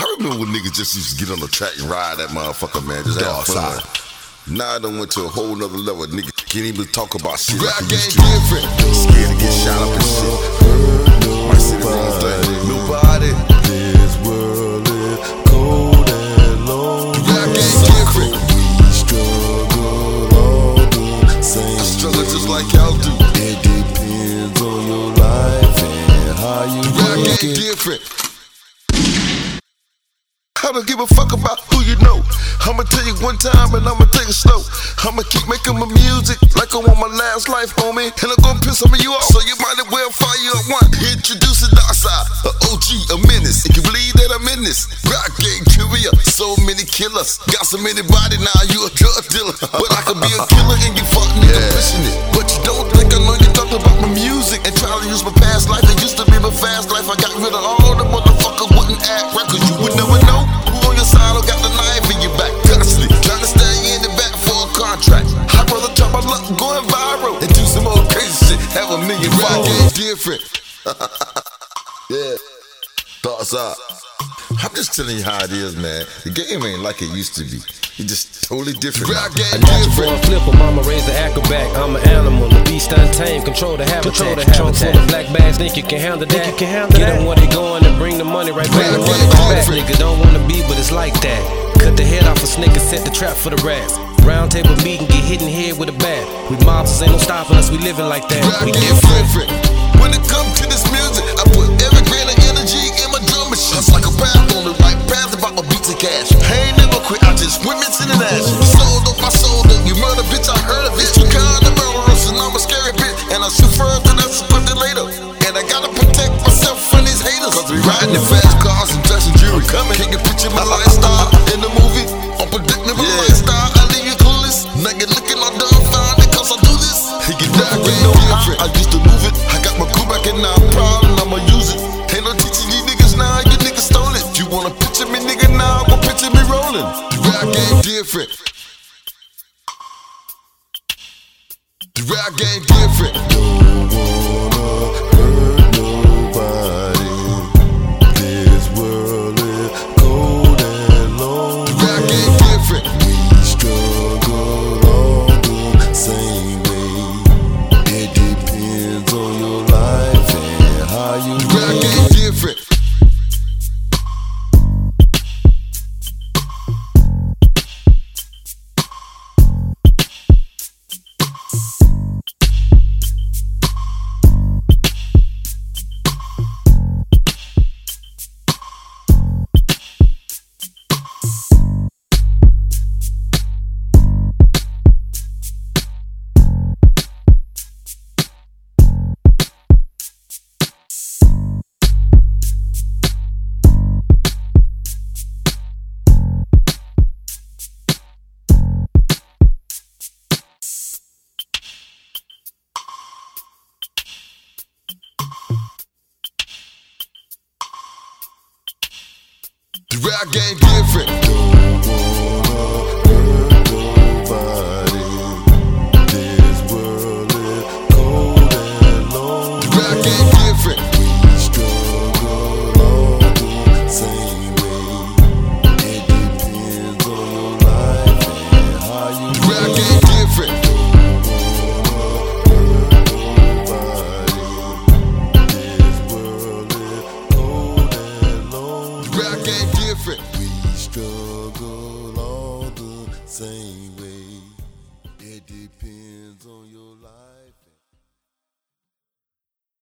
I remember when niggas just used to get on the track and ride that motherfucker, man. Just have fun. Now I done went to a whole nother level. Nigga can't even talk about shit. Rap like game different. Scared to get shot up and shit. Might say the wrong thing. Nobody. This world is cold and lonely. Rap game different. We struggle all the same. I struggle just like y'all do. It depends on your life and how you Rap work game different. I don't give a fuck about who you know. I'ma tell you one time and I'ma take it slow. I'ma keep making my music like I want my last life, homie. And I'm gonna piss some of you off, so you might as well fire up one. Introduce the dark side, a OG, a menace. If you believe that I'm in this, rock game career, so many killers. Got so many body now, you a drug dealer. But I could be a killer and you fuck nigga pushing it. But you don't shit. Have a million followers. different. yeah. Thoughts up. I'm just telling you how it is, man. The game ain't like it used to be. It's just totally different. Rap game A natural born flipper, mama raised an acrobat. I'm an animal, the beast untamed, control the habitat. Control the Trunk full of black bags, think you can handle that? you can handle Get that? them where they going and bring the money right back. Rap The money game right back. different. Nigga don't wanna be, but it's like that. Cut the head off a snake and set the trap for the rats. Round table meeting, get hit in the head with a bat. We mobsters ain't no stopping us, we living like that. We different. different. When it comes to this music, I put every grain of energy in my drum machine. It's like a path on the right path about my beats and cash. I ain't never quit, I just went missing in ash. Sold up, I sold up. You murder, bitch, I heard of it. You kind of murderous, and I'm a scary bitch. And I shoot first, and I it later. And I gotta protect myself from these haters. Cause we riding in fast cars and dressing jewelry. Coming, can you picture my lifestyle I used to move it. I got my crew back and now I'm proud and I'ma use it. Ain't no teaching you niggas now, you niggas stole it. You wanna picture me, nigga, now, well, picture me rolling. The rap game different. The rap game different. Rap game different. Don't wanna nobody. This world is cold and lonely. Rap game different. same way. It depends on your life.